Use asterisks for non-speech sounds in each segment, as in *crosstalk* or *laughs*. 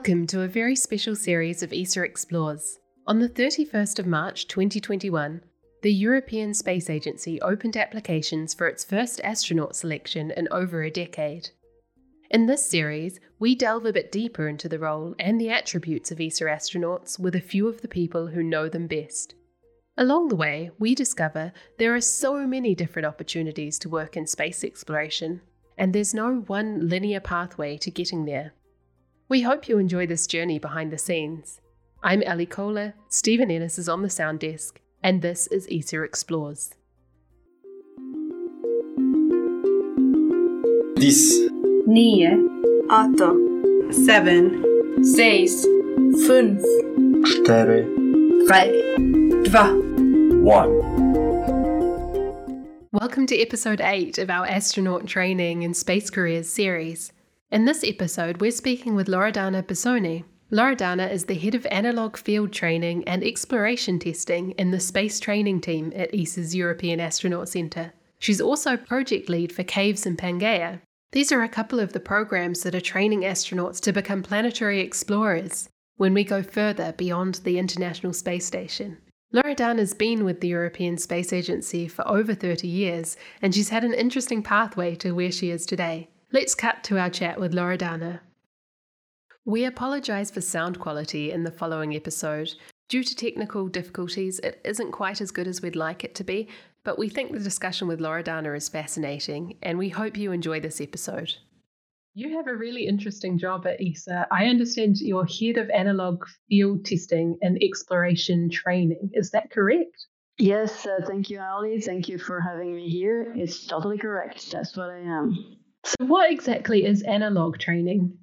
Welcome to a very special series of ESA Explores. On the 31st of March 2021, the European Space Agency opened applications for its first astronaut selection in over a decade. In this series, we delve a bit deeper into the role and the attributes of ESA astronauts with a few of the people who know them best. Along the way, we discover there are so many different opportunities to work in space exploration, and there's no one linear pathway to getting there. We hope you enjoy this journey behind the scenes. I'm Ali Kohler, Stephen Ennis is on the sound desk, and this is ESA Explores. 10, nio, åtta, seven, seis, fünf, 4, tre, dva, 1. Welcome to episode 8 of our astronaut training and space careers series. In this episode, we're speaking with Loredana Bessone. Loredana is the head of analog field training and exploration testing in the space training team at ESA's European Astronaut Centre. She's also project lead for Caves and Pangaea. These are a couple of the programs that are training astronauts to become planetary explorers when we go further beyond the International Space Station. Loredana's been with the European Space Agency for over 30 years, and she's had an interesting pathway to where she is today. Let's cut to our chat with Loredana. We apologise for sound quality in the following episode. Due to technical difficulties, it isn't quite as good as we'd like it to be, but we think the discussion with Loredana is fascinating, and we hope you enjoy this episode. You have a really interesting job at ESA. I understand you're head of analog field testing and exploration training. Is that correct? Yes, uh, thank you, Ali. Thank you for having me here. It's totally correct. That's what I am. So, what exactly is analog training?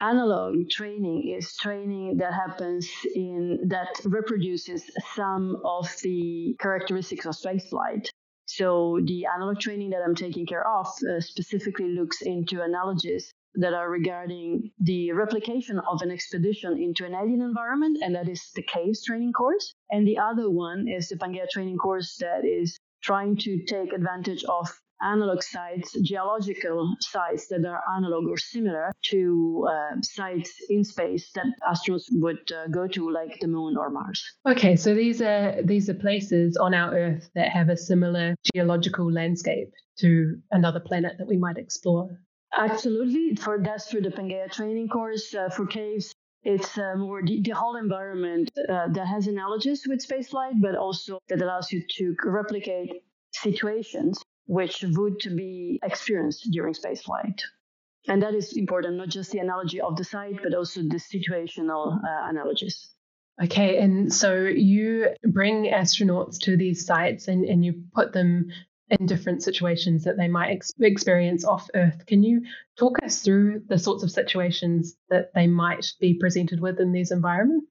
Analog training is training that happens in that reproduces some of the characteristics of spaceflight. So the analog training that I'm taking care of uh, specifically looks into analogies that are regarding the replication of an expedition into an alien environment, and that is the CAVES training course. And the other one is the Pangaea training course that is trying to take advantage of analog sites, geological sites that are analog or similar to uh, sites in space that astronauts would uh, go to, like the moon or Mars. Okay, so these are these are places on our Earth that have a similar geological landscape to another planet that we might explore. Absolutely, for that's for the Pangaea training course uh, for caves. It's uh, more the, the, whole environment uh, that has analogies with spaceflight, but also that allows you to replicate situations which would be experienced during spaceflight. And that is important, not just the analogy of the site, but also the situational uh, analogies. Okay, and so you bring astronauts to these sites and, and you put them in different situations that they might ex- experience off Earth. Can you talk us through the sorts of situations that they might be presented with in these environments?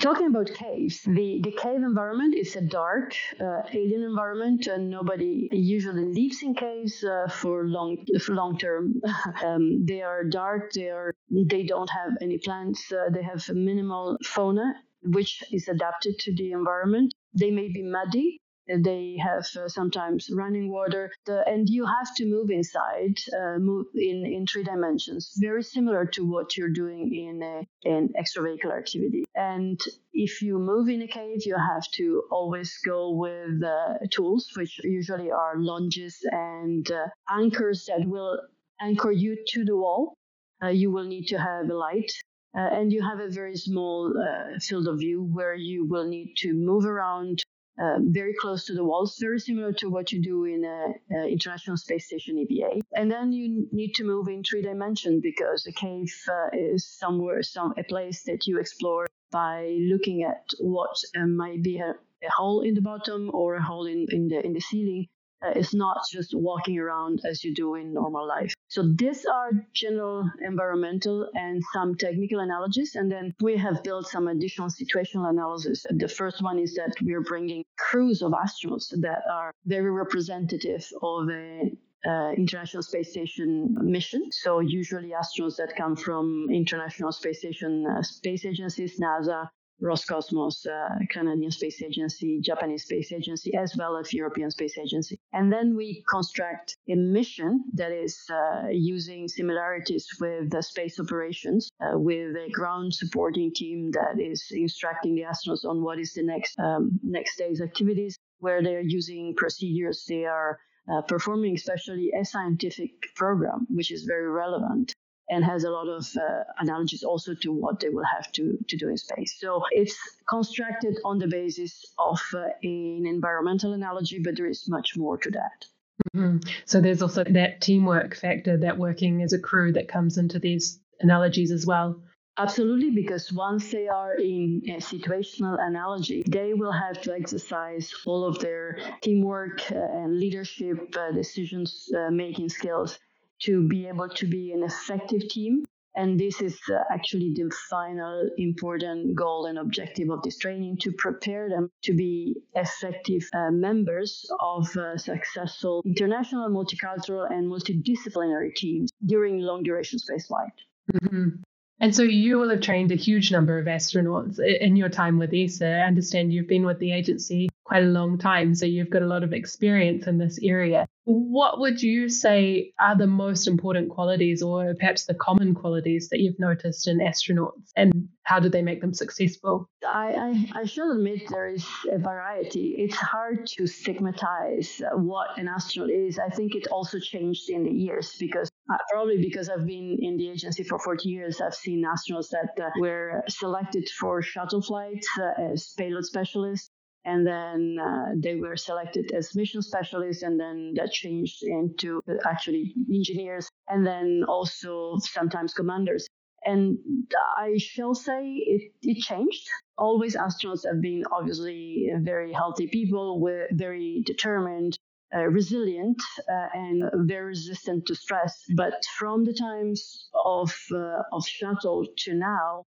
Talking about caves, the, the cave environment is a dark uh, alien environment, and nobody usually lives in caves uh, for long for long term. *laughs* um, they are dark. They are they don't have any plants. Uh, they have minimal fauna, which is adapted to the environment. They may be muddy. They have uh, sometimes running water, the, and you have to move inside, uh, move in, in three dimensions, very similar to what you're doing in a, in extravehicular activity. And if you move in a cave, you have to always go with uh, tools, which usually are lunges and anchors that will anchor you to the wall. Uh, you will need to have a light uh, and you have a very small uh, field of view where you will need to move around uh, very close to the walls, very similar to what you do in a, a, International Space Station EVA. And then you need to move in three dimensions because a cave uh, is somewhere, some a place that you explore by looking at what uh, might be a, a, hole in the bottom or a hole in, in the in the ceiling uh, it's not just walking around as you do in normal life. So these are general environmental and some technical analogies. And then we have built some additional situational analysis. The first one is that we're bringing crews of astronauts that are very representative of a uh, International Space Station mission. So usually astronauts that come from International Space Station uh, space agencies, NASA, Roscosmos, uh, Canadian Space Agency, Japanese Space Agency, as well as European Space Agency. And then we construct a mission that is uh, using similarities with the space operations, uh, with a ground supporting team that is instructing the astronauts on what is the next um, next day's activities, where they are using procedures they are uh, performing especially a scientific program, which is very relevant and has a lot of uh, analogies also to what they will have to, to do in space. So it's constructed on the basis of uh, an environmental analogy, but there is much more to that. Mm-hmm. So there's also that teamwork factor, that working as a crew that comes into these analogies as well. Absolutely, because once they are in a situational analogy, they will have to exercise all of their teamwork uh, and leadership uh, decisions uh, making skills to be able to be an effective team. And this is uh, actually the final important goal and objective of this training to prepare them to be effective uh, members of uh, successful international, multicultural, and multidisciplinary teams during long duration spaceflight. Mm-hmm. And so you will have trained a huge number of astronauts in your time with ESA. I understand you've been with the agency quite a long time, so you've got a lot of experience in this area. What would you say are the most important qualities, or perhaps the common qualities that you've noticed in astronauts, and how do they make them successful? I, I, I should admit there is a variety. It's hard to stigmatize what an astronaut is. I think it also changed in the years because uh, probably because I've been in the agency for 40 years, I've seen astronauts that uh, were selected for shuttle flights uh, as payload specialists. And then uh, they were selected as mission specialists, and then that changed into uh, actually engineers, and then also sometimes commanders. And I shall say it, it changed. Always astronauts have been obviously very healthy people, were very determined, uh, resilient uh, and very resistant to stress. But from the times of uh, of shuttle to now,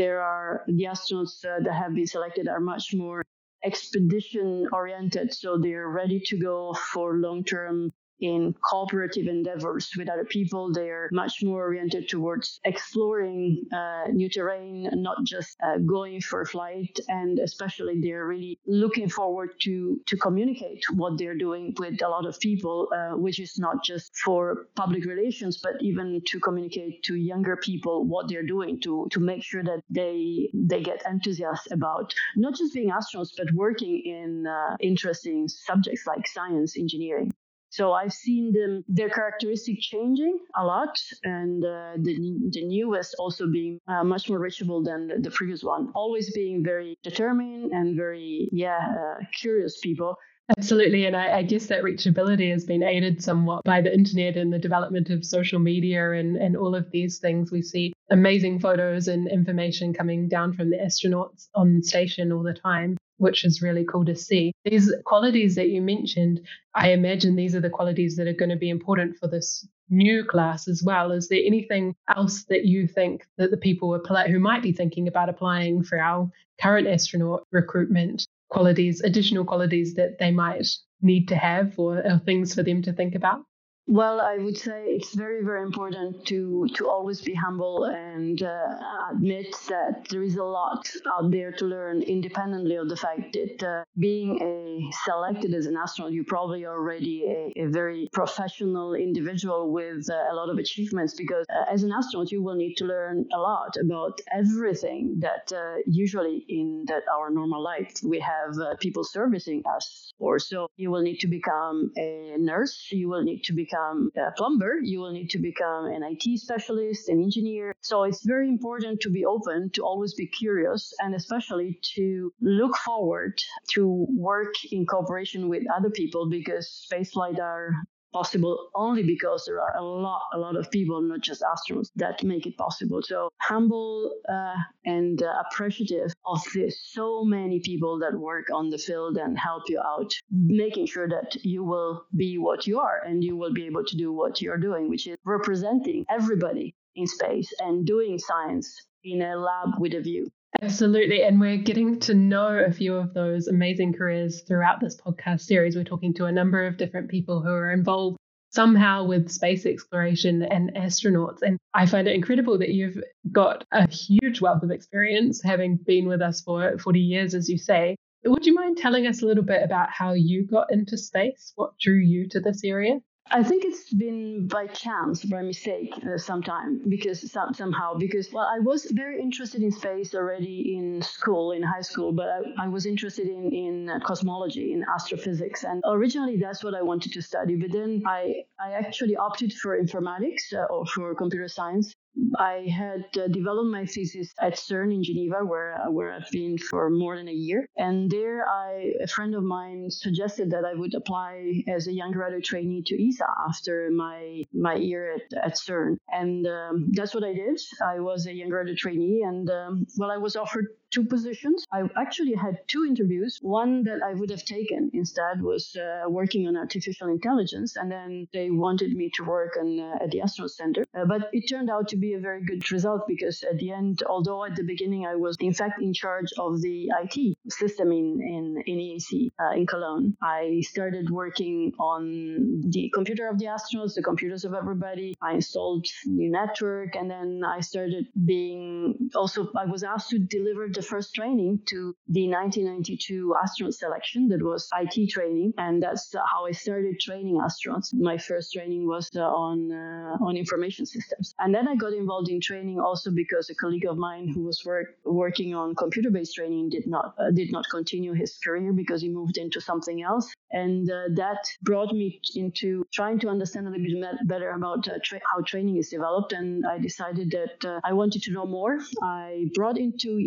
there are the astronauts uh, that have been selected are much more expedition oriented. So they're ready to go for long term in cooperative endeavors with other people. They're much more oriented towards exploring uh, new terrain, not just uh, going for a flight. And especially, they're really looking forward to to communicate what they're doing with a lot of people, uh, which is not just for public relations, but even to communicate to younger people what they're doing to to make sure that they they get enthusiastic about not just being astronauts, but working in uh, interesting subjects like science, engineering. So I've seen them, their characteristic changing a lot, and uh, the, the newest also being uh, much more reachable than the, the, previous one. Always being very determined and very, yeah, uh, curious people. Absolutely. And I, I, guess that reachability has been aided somewhat by the internet and the development of social media and, and all of these things. We see amazing photos and information coming down from the astronauts on station all the time which is really cool to see. These qualities that you mentioned, I imagine these are the qualities that are going to be important for this new class as well. Is there anything else that you think that the people who might be thinking about applying for our current astronaut recruitment qualities, additional qualities that they might need to have or, or things for them to think about? Well, I would say it's very, very important to to always be humble and uh, admit that there is a lot out there to learn, independently of the fact that uh, being a selected as an astronaut, you're probably already a, a very professional individual with uh, a lot of achievements. Because uh, as an astronaut, you will need to learn a lot about everything that uh, usually in that our normal life we have uh, people servicing us for. So you will need to become a nurse. You will need to become become a plumber, you will need to become an IT specialist, an engineer. So it's very important to be open, to always be curious, and especially to look forward to work in cooperation with other people because space are possible only because there are a lot, a lot of people, not just astronauts, that make it possible. So humble uh, and uh, appreciative of the so many people that work on the field and help you out, making sure that you will be what you are and you will be able to do what you're doing, which is representing everybody in space and doing science in a lab with a view. Absolutely. And we're getting to know a few of those amazing careers throughout this podcast series. We're talking to a number of different people who are involved somehow with space exploration and astronauts. And I find it incredible that you've got a huge wealth of experience, having been with us for 40 years, as you say. Would you mind telling us a little bit about how you got into space? What drew you to this area? I think it's been by chance, by mistake, uh, sometime because some, somehow because well, I was very interested in space already in school, in high school, but I, I was interested in in uh, cosmology, in astrophysics, and originally that's what I wanted to study. But then I I actually opted for informatics uh, or for computer science I had uh, developed my thesis at CERN in Geneva, where uh, where I've been for more than a year. And there, I a friend of mine suggested that I would apply as a young graduate trainee to ESA after my my year at, at CERN. And um, that's what I did. I was a young graduate trainee, and um, well, I was offered two positions. I actually had two interviews. One that I would have taken instead was uh, working on artificial intelligence, and then they wanted me to work on, uh, at the Astronaut Center. Uh, but it turned out to be a very good result because at the end, although at the beginning I was in fact in charge of the IT system in in, in EAC uh, in Cologne, I started working on the computer of the astronauts, the computers of everybody. I installed new network, and then I started being also I was asked to deliver the first training to the 1992 astronaut selection that was IT training, and that's how I started training astronauts. My first training was uh, on uh, on information systems, and then I got involved in training also because a colleague of mine who was work, working on computer-based training did not uh, did not continue his career because he moved into something else, and uh, that brought me into trying to understand a little bit better about uh, tra- how training is developed, and I decided that uh, I wanted to know more. I brought into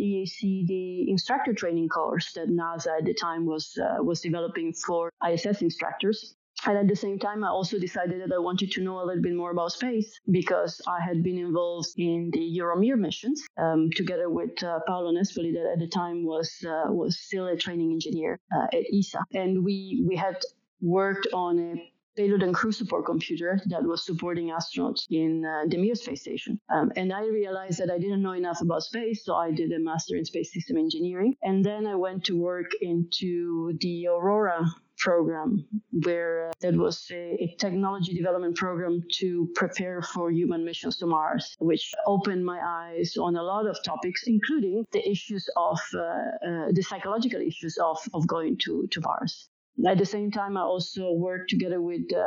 EAC the instructor training course that NASA at the time was uh, was developing for ISS instructors. And at the same time, I also decided that I wanted to know a little bit more about space because I had been involved in the Euromir missions um, together with uh, Paolo Nespoli, that at the time was uh, was still a training engineer uh, at ESA, and we we had worked on a payload and crew support computer that was supporting astronauts in uh, the Mir space station. Um, and I realized that I didn't know enough about space, so I did a master in space system engineering. And then I went to work into the Aurora program where uh, that was a, technology development program to prepare for human missions to Mars, which opened my eyes on a lot of topics, including the issues of uh, uh, the psychological issues of, of going to, to Mars. At the same time, I also work together with uh,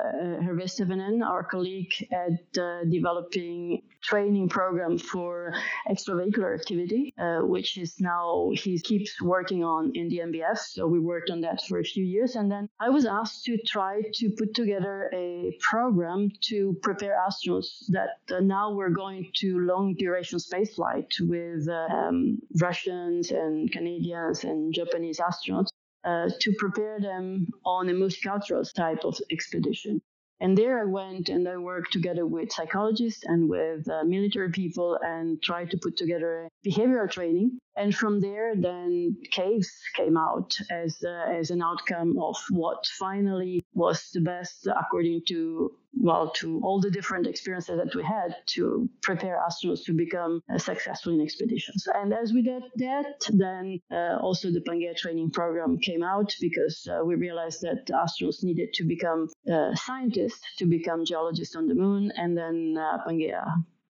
Hervé Stevenin, our colleague, at uh, developing training program for extravehicular activity, uh, which is now he keeps working on in the NBF. So we worked on that for a few years, and then I was asked to try to put together a program to prepare astronauts that uh, now we're going to long duration spaceflight with uh, um, Russians and Canadians and Japanese astronauts uh, to prepare them on a multicultural type of expedition. And there I went and I worked together with psychologists and with uh, military people and tried to put together a behavioral training. And from there, then caves came out as, uh, as an outcome of what finally was the best according to well, to all the different experiences that we had to prepare astronauts to become uh, successful in expeditions. And as we did that, then uh, also the Pangaea training program came out because uh, we realized that astronauts needed to become uh, scientists to become geologists on the moon, and then uh, Pangaea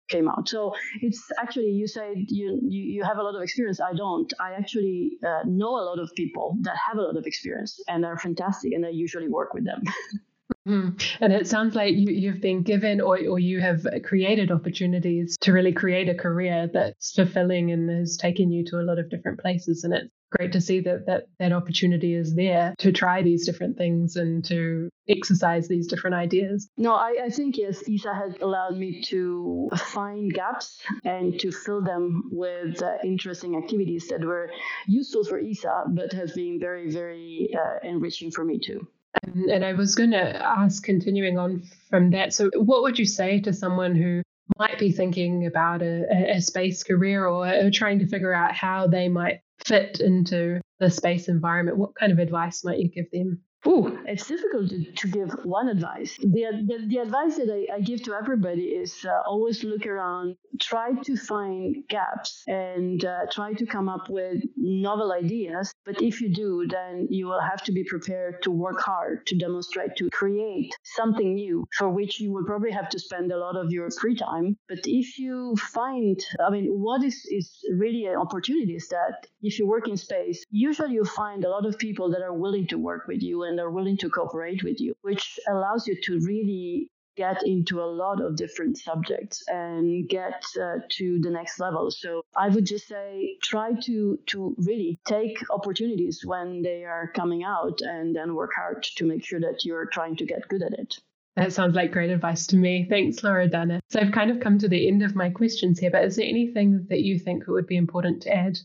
came out. So it's actually you said you, you, you have a lot of experience. I don't. I actually uh, know a lot of people that have a lot of experience and are fantastic, and I usually work with them. *laughs* Mm. And it sounds like you, you've been given or, or you have created opportunities to really create a career that's fulfilling and has taken you to a lot of different places. And it's great to see that that, that opportunity is there to try these different things and to exercise these different ideas. No, I, I think, yes, ESA has allowed me to find gaps and to fill them with uh, interesting activities that were useful for ESA, but has been very, very uh, enriching for me too. And, and I was going to ask, continuing on from that, so what would you say to someone who might be thinking about a, a space career or, or trying to figure out how they might fit into the space environment? What kind of advice might you give them? Ooh, it's difficult to, to give one advice. The, the, the advice that I, I, give to everybody is uh, always look around, try to find gaps, and uh, try to come up with novel ideas. But if you do, then you will have to be prepared to work hard to demonstrate, to create something new for which you will probably have to spend a lot of your free time. But if you find, I mean, what is, is really an opportunity is that if you work in space, usually you find a lot of people that are willing to work with you and are willing to cooperate with you, which allows you to really get into a lot of different subjects and get uh, to the next level so i would just say try to to really take opportunities when they are coming out and then work hard to make sure that you're trying to get good at it that sounds like great advice to me. Thanks, Loredana. So I've kind of come to the end of my questions here, but is there anything that you think would be important to add?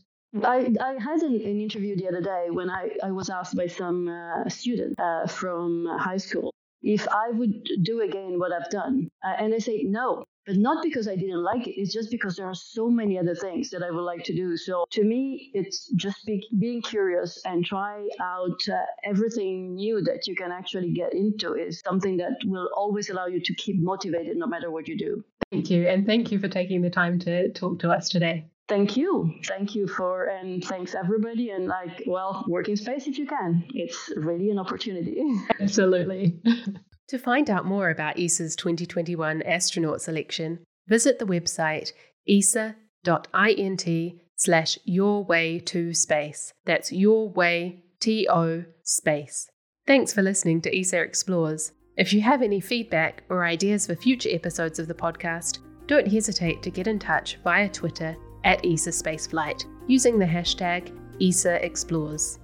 I, I had an, an, interview the other day when I, I was asked by some uh, student uh, from high school if I would do again what I've done. Uh, and I say no, but not because I didn't like it. It's just because there are so many other things that I would like to do. So to me, it's just be, being curious and try out uh, everything new that you can actually get into is something that will always allow you to keep motivated no matter what you do. Thank you. And thank you for taking the time to talk to us today. Thank you. Thank you for, and thanks everybody. And like, well, working space if you can. It's really an opportunity. *laughs* Absolutely. to find out more about ESA's 2021 astronaut selection, visit the website esa.int slash your way to space. That's your way, T O space. Thanks for listening to ESA Explores. If you have any feedback or ideas for future episodes of the podcast, don't hesitate to get in touch via Twitter at ESA Spaceflight using the hashtag ESA Explores.